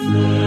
Mm-hmm.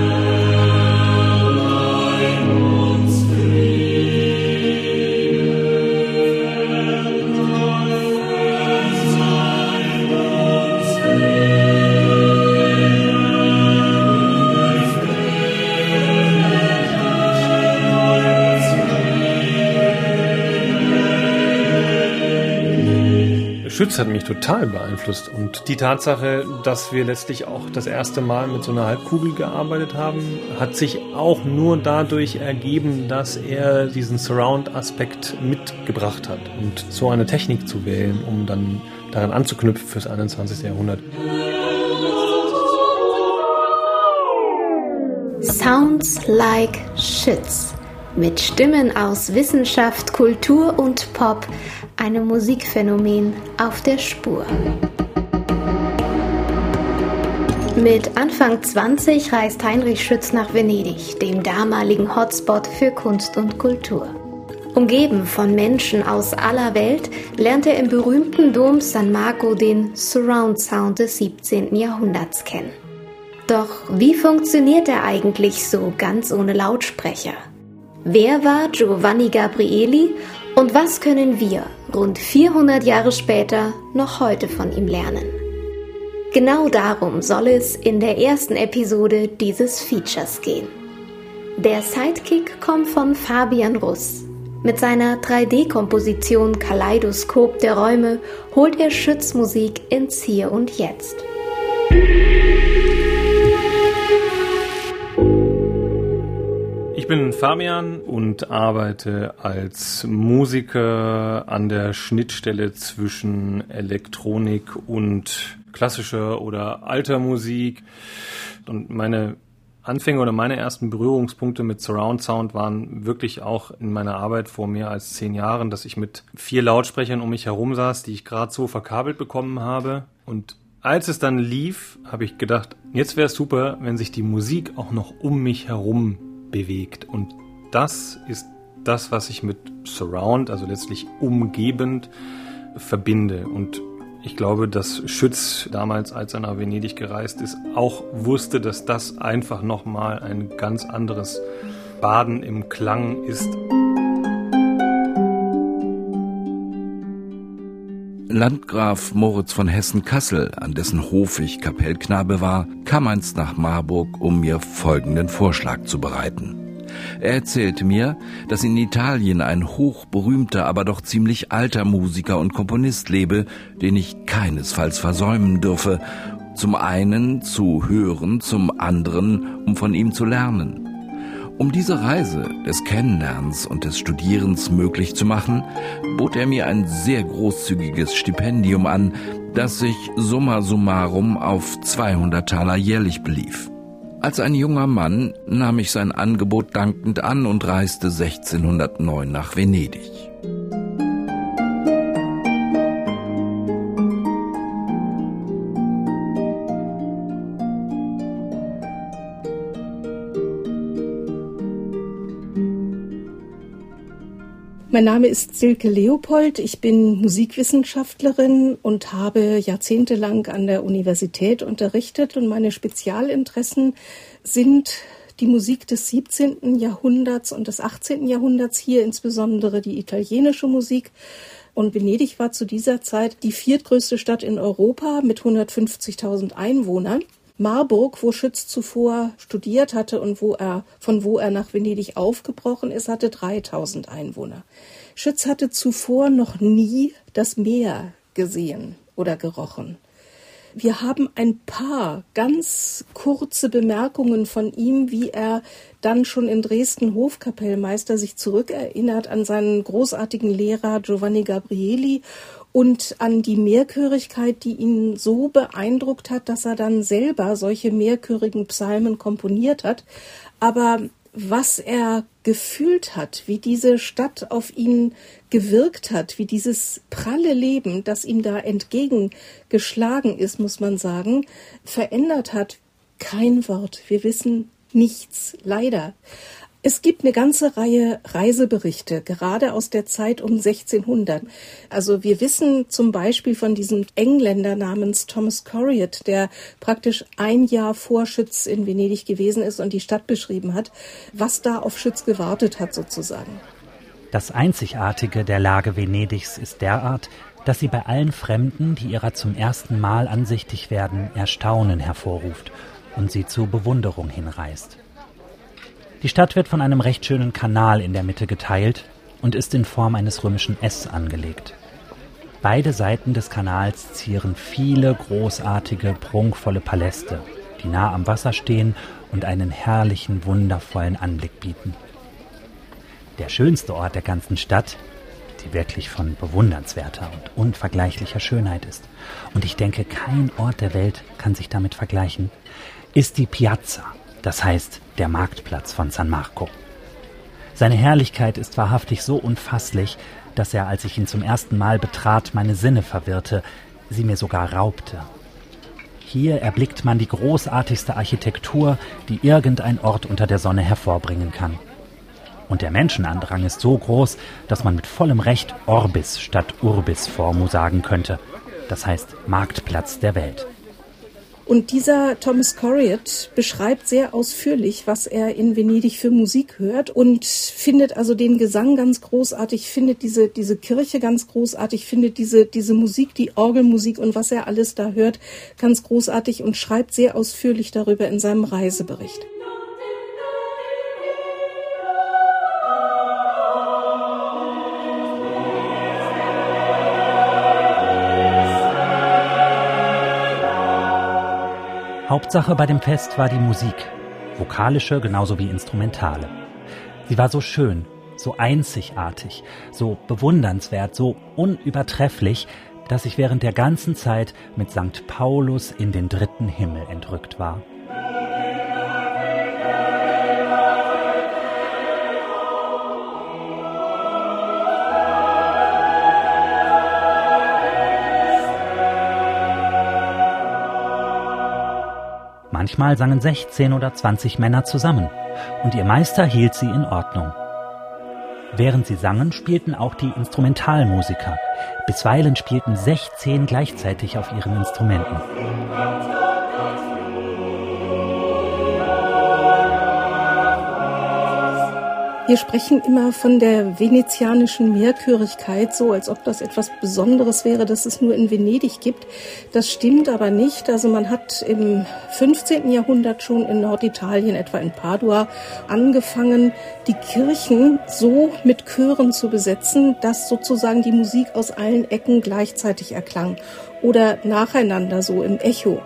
Schütz hat mich total beeinflusst und die Tatsache, dass wir letztlich auch das erste Mal mit so einer Halbkugel gearbeitet haben, hat sich auch nur dadurch ergeben, dass er diesen Surround-Aspekt mitgebracht hat und so eine Technik zu wählen, um dann daran anzuknüpfen fürs 21. Jahrhundert. Sounds like Schütz. Mit Stimmen aus Wissenschaft, Kultur und Pop einem Musikphänomen auf der Spur. Mit Anfang 20 reist Heinrich Schütz nach Venedig, dem damaligen Hotspot für Kunst und Kultur. Umgeben von Menschen aus aller Welt lernt er im berühmten Dom San Marco den Surround Sound des 17. Jahrhunderts kennen. Doch wie funktioniert er eigentlich so ganz ohne Lautsprecher? Wer war Giovanni Gabrieli und was können wir rund 400 Jahre später noch heute von ihm lernen? Genau darum soll es in der ersten Episode dieses Features gehen. Der Sidekick kommt von Fabian Russ. Mit seiner 3D-Komposition Kaleidoskop der Räume holt er Schützmusik ins Hier und Jetzt. Bin Fabian und arbeite als Musiker an der Schnittstelle zwischen Elektronik und klassischer oder alter Musik. Und meine Anfänge oder meine ersten Berührungspunkte mit Surround Sound waren wirklich auch in meiner Arbeit vor mehr als zehn Jahren, dass ich mit vier Lautsprechern um mich herum saß, die ich gerade so verkabelt bekommen habe. Und als es dann lief, habe ich gedacht, jetzt wäre es super, wenn sich die Musik auch noch um mich herum bewegt. Und das ist das, was ich mit Surround, also letztlich umgebend, verbinde. Und ich glaube, dass Schütz damals, als er nach Venedig gereist ist, auch wusste, dass das einfach nochmal ein ganz anderes Baden im Klang ist. Landgraf Moritz von Hessen-Kassel, an dessen Hof ich Kapellknabe war, kam einst nach Marburg, um mir folgenden Vorschlag zu bereiten. Er erzählte mir, dass in Italien ein hochberühmter, aber doch ziemlich alter Musiker und Komponist lebe, den ich keinesfalls versäumen dürfe, zum einen zu hören, zum anderen, um von ihm zu lernen. Um diese Reise des Kennenlernens und des Studierens möglich zu machen, bot er mir ein sehr großzügiges Stipendium an, das sich summa summarum auf 200 Taler jährlich belief. Als ein junger Mann nahm ich sein Angebot dankend an und reiste 1609 nach Venedig. Mein Name ist Silke Leopold. Ich bin Musikwissenschaftlerin und habe jahrzehntelang an der Universität unterrichtet und meine Spezialinteressen sind die Musik des 17. Jahrhunderts und des 18. Jahrhunderts, hier insbesondere die italienische Musik. Und Venedig war zu dieser Zeit die viertgrößte Stadt in Europa mit 150.000 Einwohnern. Marburg, wo Schütz zuvor studiert hatte und wo er, von wo er nach Venedig aufgebrochen ist, hatte 3000 Einwohner. Schütz hatte zuvor noch nie das Meer gesehen oder gerochen. Wir haben ein paar ganz kurze Bemerkungen von ihm, wie er dann schon in Dresden Hofkapellmeister sich zurückerinnert an seinen großartigen Lehrer Giovanni Gabrieli und an die Mehrchörigkeit, die ihn so beeindruckt hat, dass er dann selber solche mehrchörigen Psalmen komponiert hat. Aber was er gefühlt hat, wie diese Stadt auf ihn gewirkt hat, wie dieses pralle Leben, das ihm da entgegengeschlagen ist, muss man sagen, verändert hat, kein Wort. Wir wissen nichts, leider. Es gibt eine ganze Reihe Reiseberichte, gerade aus der Zeit um 1600. Also wir wissen zum Beispiel von diesem Engländer namens Thomas Corriott, der praktisch ein Jahr vor Schütz in Venedig gewesen ist und die Stadt beschrieben hat, was da auf Schütz gewartet hat sozusagen. Das Einzigartige der Lage Venedigs ist derart, dass sie bei allen Fremden, die ihrer zum ersten Mal ansichtig werden, Erstaunen hervorruft und sie zu Bewunderung hinreißt. Die Stadt wird von einem recht schönen Kanal in der Mitte geteilt und ist in Form eines römischen S angelegt. Beide Seiten des Kanals zieren viele großartige, prunkvolle Paläste, die nah am Wasser stehen und einen herrlichen, wundervollen Anblick bieten. Der schönste Ort der ganzen Stadt, die wirklich von bewundernswerter und unvergleichlicher Schönheit ist, und ich denke, kein Ort der Welt kann sich damit vergleichen, ist die Piazza das heißt der Marktplatz von San Marco. Seine Herrlichkeit ist wahrhaftig so unfasslich, dass er, als ich ihn zum ersten Mal betrat, meine Sinne verwirrte, sie mir sogar raubte. Hier erblickt man die großartigste Architektur, die irgendein Ort unter der Sonne hervorbringen kann. Und der Menschenandrang ist so groß, dass man mit vollem Recht Orbis statt Urbis Formu sagen könnte, das heißt Marktplatz der Welt. Und dieser Thomas Corriott beschreibt sehr ausführlich, was er in Venedig für Musik hört und findet also den Gesang ganz großartig, findet diese, diese Kirche ganz großartig, findet diese, diese Musik, die Orgelmusik und was er alles da hört, ganz großartig und schreibt sehr ausführlich darüber in seinem Reisebericht. Hauptsache bei dem Fest war die Musik, vokalische genauso wie instrumentale. Sie war so schön, so einzigartig, so bewundernswert, so unübertrefflich, dass ich während der ganzen Zeit mit St. Paulus in den dritten Himmel entrückt war. Manchmal sangen 16 oder 20 Männer zusammen und ihr Meister hielt sie in Ordnung. Während sie sangen, spielten auch die Instrumentalmusiker. Bisweilen spielten 16 gleichzeitig auf ihren Instrumenten. Wir sprechen immer von der venezianischen Mehrchörigkeit, so als ob das etwas Besonderes wäre, dass es nur in Venedig gibt. Das stimmt aber nicht. Also man hat im 15. Jahrhundert schon in Norditalien, etwa in Padua, angefangen, die Kirchen so mit Chören zu besetzen, dass sozusagen die Musik aus allen Ecken gleichzeitig erklang oder nacheinander so im Echo.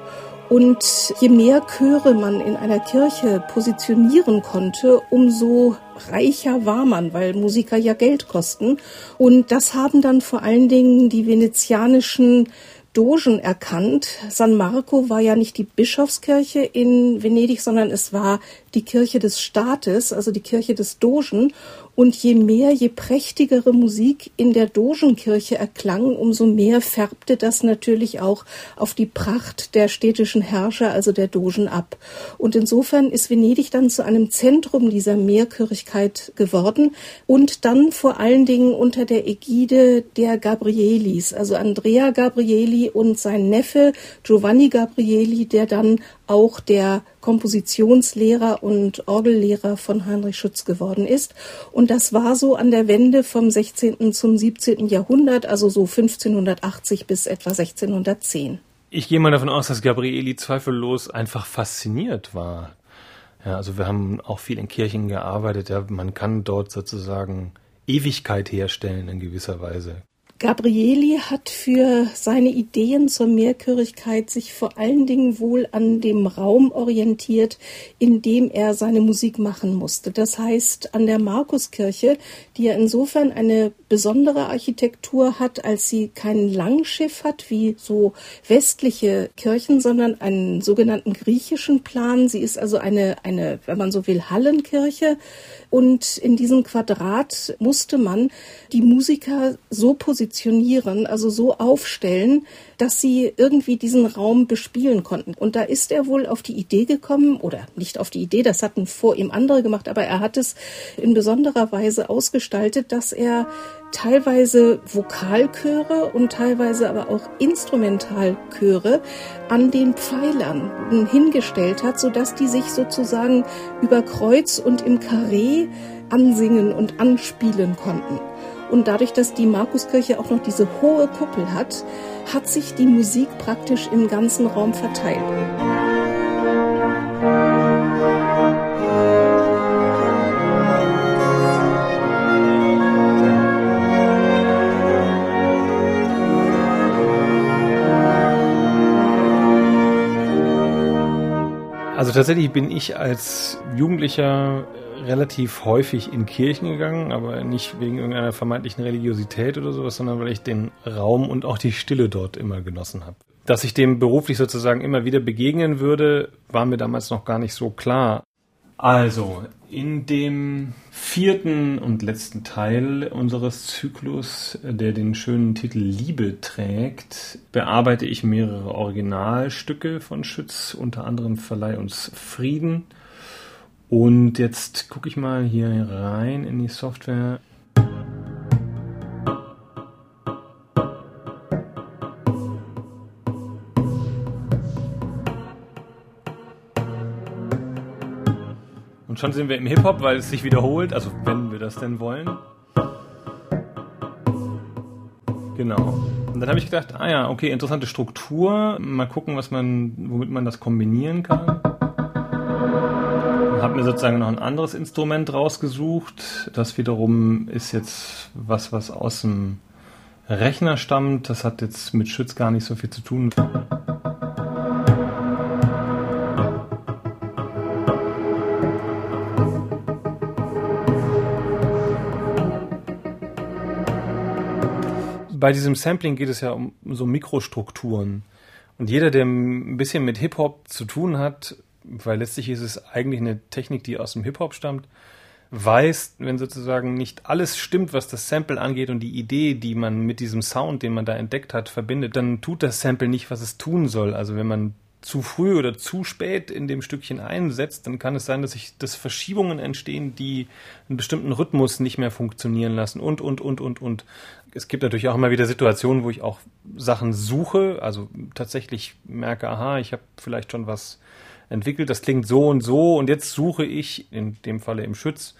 Und je mehr Chöre man in einer Kirche positionieren konnte, umso reicher war man, weil Musiker ja Geld kosten. Und das haben dann vor allen Dingen die venezianischen Dogen erkannt. San Marco war ja nicht die Bischofskirche in Venedig, sondern es war die Kirche des Staates, also die Kirche des Dogen. Und je mehr, je prächtigere Musik in der Dogenkirche erklang, umso mehr färbte das natürlich auch auf die Pracht der städtischen Herrscher, also der Dogen, ab. Und insofern ist Venedig dann zu einem Zentrum dieser Mehrkirchigkeit geworden und dann vor allen Dingen unter der Ägide der Gabrielis, also Andrea Gabrieli und sein Neffe Giovanni Gabrieli, der dann auch der Kompositionslehrer und Orgellehrer von Heinrich Schütz geworden ist. Und das war so an der Wende vom 16. zum 17. Jahrhundert, also so 1580 bis etwa 1610. Ich gehe mal davon aus, dass Gabrieli zweifellos einfach fasziniert war. Ja, also wir haben auch viel in Kirchen gearbeitet. Ja, man kann dort sozusagen Ewigkeit herstellen in gewisser Weise. Gabrieli hat für seine Ideen zur Mehrchörigkeit sich vor allen Dingen wohl an dem Raum orientiert, in dem er seine Musik machen musste. Das heißt, an der Markuskirche, die ja insofern eine besondere Architektur hat, als sie kein Langschiff hat, wie so westliche Kirchen, sondern einen sogenannten griechischen Plan. Sie ist also eine, eine, wenn man so will, Hallenkirche. Und in diesem Quadrat musste man die Musiker so positionieren, also so aufstellen, dass sie irgendwie diesen Raum bespielen konnten. Und da ist er wohl auf die Idee gekommen, oder nicht auf die Idee, das hatten vor ihm andere gemacht, aber er hat es in besonderer Weise ausgestaltet, dass er teilweise Vokalchöre und teilweise aber auch Instrumentalchöre an den Pfeilern hingestellt hat, sodass die sich sozusagen über Kreuz und im Karree ansingen und anspielen konnten. Und dadurch, dass die Markuskirche auch noch diese hohe Kuppel hat, hat sich die Musik praktisch im ganzen Raum verteilt. Also tatsächlich bin ich als Jugendlicher relativ häufig in Kirchen gegangen, aber nicht wegen irgendeiner vermeintlichen Religiosität oder sowas, sondern weil ich den Raum und auch die Stille dort immer genossen habe. Dass ich dem beruflich sozusagen immer wieder begegnen würde, war mir damals noch gar nicht so klar. Also, in dem vierten und letzten Teil unseres Zyklus, der den schönen Titel Liebe trägt, bearbeite ich mehrere Originalstücke von Schütz, unter anderem Verleih uns Frieden und jetzt gucke ich mal hier rein in die Software. Und schon sind wir im Hip-Hop, weil es sich wiederholt, also wenn wir das denn wollen. Genau. Und dann habe ich gedacht, ah ja, okay, interessante Struktur. Mal gucken, was man, womit man das kombinieren kann habe mir sozusagen noch ein anderes Instrument rausgesucht. Das wiederum ist jetzt was, was aus dem Rechner stammt. Das hat jetzt mit Schütz gar nicht so viel zu tun. Bei diesem Sampling geht es ja um so Mikrostrukturen. Und jeder, der ein bisschen mit Hip-Hop zu tun hat, weil letztlich ist es eigentlich eine Technik, die aus dem Hip-Hop stammt, weiß, wenn sozusagen nicht alles stimmt, was das Sample angeht und die Idee, die man mit diesem Sound, den man da entdeckt hat, verbindet, dann tut das Sample nicht, was es tun soll. Also wenn man zu früh oder zu spät in dem Stückchen einsetzt, dann kann es sein, dass sich dass Verschiebungen entstehen, die einen bestimmten Rhythmus nicht mehr funktionieren lassen und und und und und. Es gibt natürlich auch immer wieder Situationen, wo ich auch Sachen suche, also tatsächlich merke, aha, ich habe vielleicht schon was entwickelt, das klingt so und so und jetzt suche ich, in dem Falle im Schütz,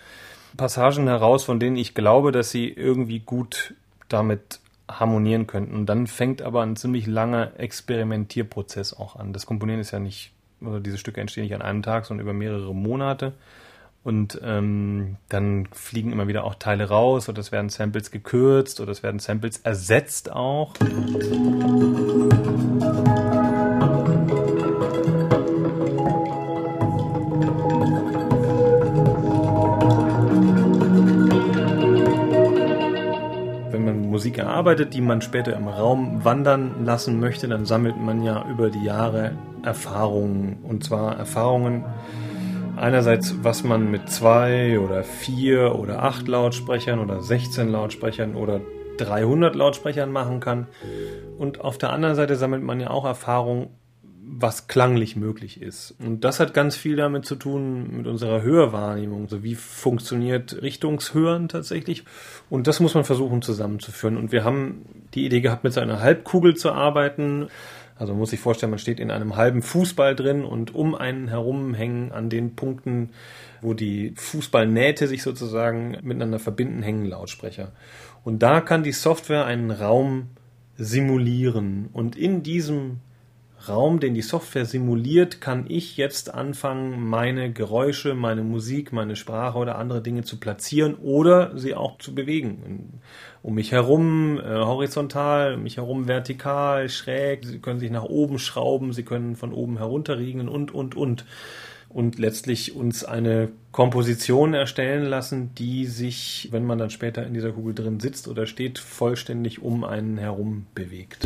Passagen heraus, von denen ich glaube, dass sie irgendwie gut damit harmonieren könnten. Und dann fängt aber ein ziemlich langer Experimentierprozess auch an. Das Komponieren ist ja nicht, oder diese Stücke entstehen nicht an einem Tag, sondern über mehrere Monate. Und ähm, dann fliegen immer wieder auch Teile raus oder es werden Samples gekürzt oder es werden Samples ersetzt auch. Musik erarbeitet, die man später im Raum wandern lassen möchte, dann sammelt man ja über die Jahre Erfahrungen. Und zwar Erfahrungen einerseits, was man mit zwei oder vier oder acht Lautsprechern oder 16 Lautsprechern oder 300 Lautsprechern machen kann. Und auf der anderen Seite sammelt man ja auch Erfahrung, was klanglich möglich ist. Und das hat ganz viel damit zu tun mit unserer Hörwahrnehmung. Also wie funktioniert Richtungshören tatsächlich? Und das muss man versuchen zusammenzuführen. Und wir haben die Idee gehabt, mit so einer Halbkugel zu arbeiten. Also man muss sich vorstellen, man steht in einem halben Fußball drin und um einen herum hängen an den Punkten, wo die Fußballnähte sich sozusagen miteinander verbinden, hängen Lautsprecher. Und da kann die Software einen Raum simulieren. Und in diesem Raum, den die Software simuliert, kann ich jetzt anfangen, meine Geräusche, meine Musik, meine Sprache oder andere Dinge zu platzieren oder sie auch zu bewegen. Um mich herum äh, horizontal, um mich herum vertikal, schräg. Sie können sich nach oben schrauben, sie können von oben herunterriegeln und, und, und. Und letztlich uns eine Komposition erstellen lassen, die sich, wenn man dann später in dieser Kugel drin sitzt oder steht, vollständig um einen herum bewegt.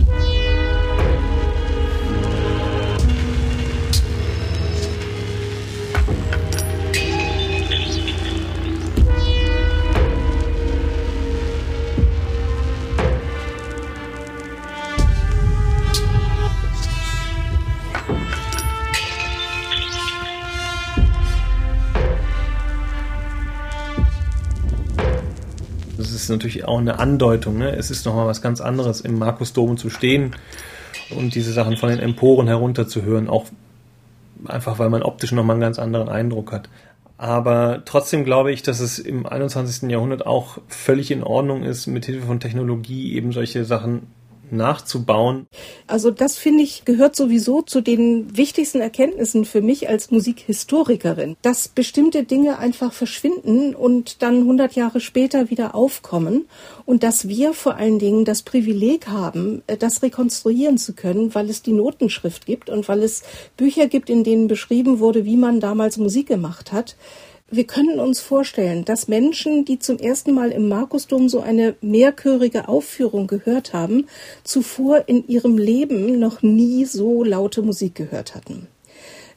Ist natürlich auch eine Andeutung. Ne? Es ist nochmal was ganz anderes, im Markusdom zu stehen und diese Sachen von den Emporen herunterzuhören, auch einfach weil man optisch nochmal einen ganz anderen Eindruck hat. Aber trotzdem glaube ich, dass es im 21. Jahrhundert auch völlig in Ordnung ist, mit Hilfe von Technologie eben solche Sachen nachzubauen. Also das finde ich gehört sowieso zu den wichtigsten Erkenntnissen für mich als Musikhistorikerin, dass bestimmte Dinge einfach verschwinden und dann 100 Jahre später wieder aufkommen und dass wir vor allen Dingen das Privileg haben, äh, das rekonstruieren zu können, weil es die Notenschrift gibt und weil es Bücher gibt, in denen beschrieben wurde, wie man damals Musik gemacht hat wir können uns vorstellen, dass Menschen, die zum ersten Mal im Markusdom so eine mehrchörige Aufführung gehört haben, zuvor in ihrem Leben noch nie so laute Musik gehört hatten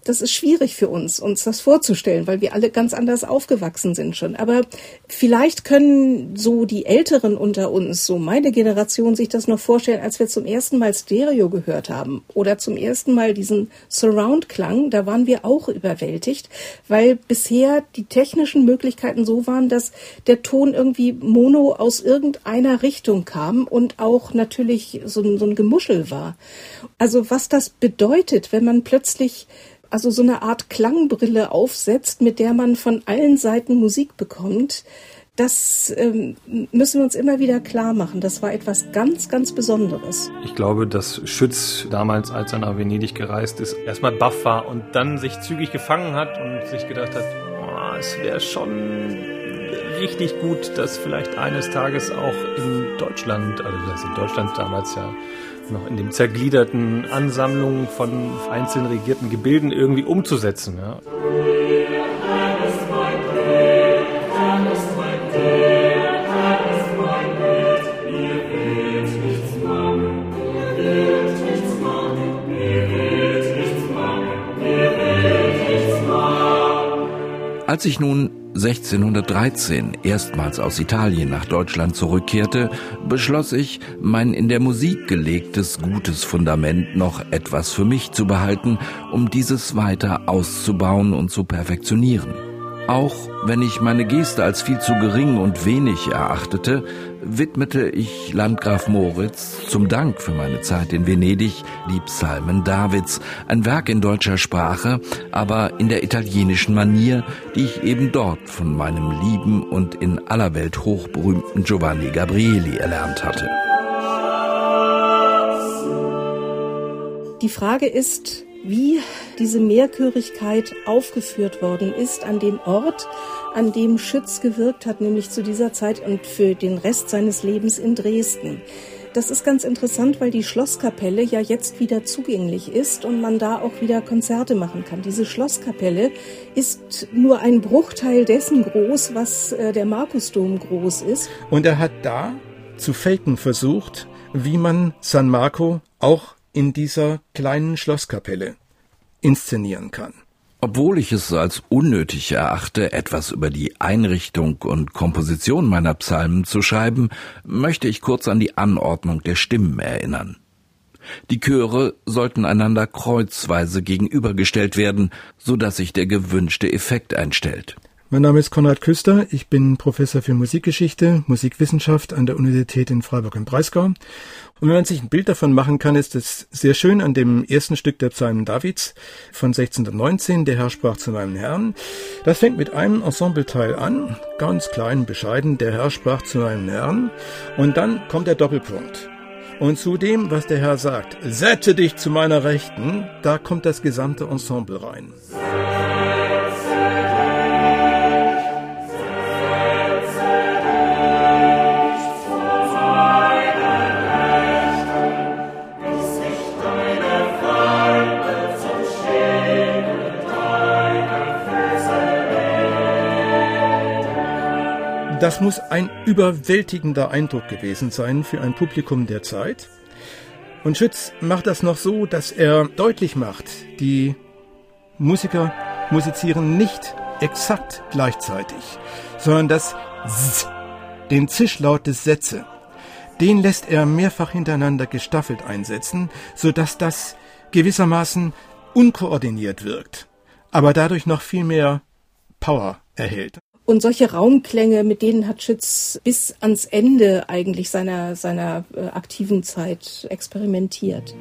das ist schwierig für uns, uns das vorzustellen, weil wir alle ganz anders aufgewachsen sind schon. Aber vielleicht können so die Älteren unter uns, so meine Generation, sich das noch vorstellen, als wir zum ersten Mal Stereo gehört haben oder zum ersten Mal diesen Surround-Klang. Da waren wir auch überwältigt, weil bisher die technischen Möglichkeiten so waren, dass der Ton irgendwie mono aus irgendeiner Richtung kam und auch natürlich so, so ein Gemuschel war. Also was das bedeutet, wenn man plötzlich also so eine Art Klangbrille aufsetzt, mit der man von allen Seiten Musik bekommt, das ähm, müssen wir uns immer wieder klar machen. Das war etwas ganz, ganz Besonderes. Ich glaube, dass Schütz damals, als er nach Venedig gereist ist, erstmal baff war und dann sich zügig gefangen hat und sich gedacht hat, oh, es wäre schon richtig gut, das vielleicht eines Tages auch in Deutschland, also das in Deutschland damals ja noch in dem zergliederten Ansammlungen von einzeln regierten Gebilden irgendwie umzusetzen. Ja. Als ich nun 1613 erstmals aus Italien nach Deutschland zurückkehrte, beschloss ich, mein in der Musik gelegtes gutes Fundament noch etwas für mich zu behalten, um dieses weiter auszubauen und zu perfektionieren. Auch wenn ich meine Geste als viel zu gering und wenig erachtete, widmete ich Landgraf Moritz zum Dank für meine Zeit in Venedig die Psalmen Davids, ein Werk in deutscher Sprache, aber in der italienischen Manier, die ich eben dort von meinem lieben und in aller Welt hochberühmten Giovanni Gabrieli erlernt hatte. Die Frage ist, wie diese Mehrchörigkeit aufgeführt worden ist an dem Ort, an dem Schütz gewirkt hat, nämlich zu dieser Zeit und für den Rest seines Lebens in Dresden. Das ist ganz interessant, weil die Schlosskapelle ja jetzt wieder zugänglich ist und man da auch wieder Konzerte machen kann. Diese Schlosskapelle ist nur ein Bruchteil dessen groß, was äh, der Markusdom groß ist. Und er hat da zu faken versucht, wie man San Marco auch in dieser kleinen Schlosskapelle inszenieren kann. Obwohl ich es als unnötig erachte, etwas über die Einrichtung und Komposition meiner Psalmen zu schreiben, möchte ich kurz an die Anordnung der Stimmen erinnern. Die Chöre sollten einander kreuzweise gegenübergestellt werden, so dass sich der gewünschte Effekt einstellt. Mein Name ist Konrad Küster, ich bin Professor für Musikgeschichte, Musikwissenschaft an der Universität in Freiburg im Breisgau. Und wenn man sich ein Bild davon machen kann, ist es sehr schön an dem ersten Stück der Psalmen Davids von 1619, der Herr sprach zu meinem Herrn. Das fängt mit einem Ensembleteil an, ganz klein, bescheiden, der Herr sprach zu meinem Herrn. Und dann kommt der Doppelpunkt. Und zu dem, was der Herr sagt, setze dich zu meiner Rechten, da kommt das gesamte Ensemble rein. Das muss ein überwältigender Eindruck gewesen sein für ein Publikum der Zeit. Und Schütz macht das noch so, dass er deutlich macht, die Musiker musizieren nicht exakt gleichzeitig, sondern das Z, den Zischlaut des Sätze, den lässt er mehrfach hintereinander gestaffelt einsetzen, so dass das gewissermaßen unkoordiniert wirkt, aber dadurch noch viel mehr Power erhält. Und solche Raumklänge, mit denen hat Schütz bis ans Ende eigentlich seiner, seiner äh, aktiven Zeit experimentiert.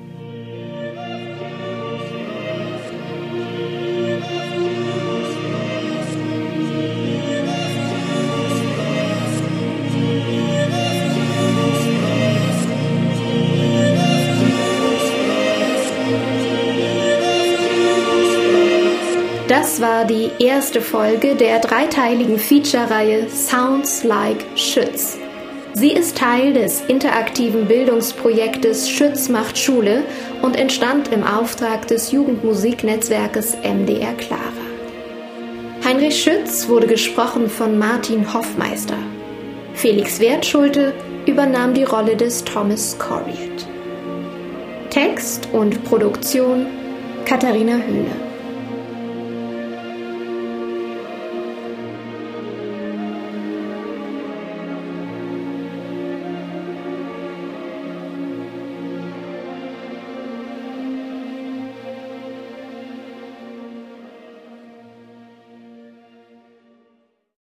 Das war die erste Folge der dreiteiligen Feature-Reihe Sounds Like Schütz. Sie ist Teil des interaktiven Bildungsprojektes Schütz macht Schule und entstand im Auftrag des Jugendmusiknetzwerkes MDR Clara. Heinrich Schütz wurde gesprochen von Martin Hoffmeister. Felix Wertschulte übernahm die Rolle des Thomas Corriott. Text und Produktion Katharina Hühne.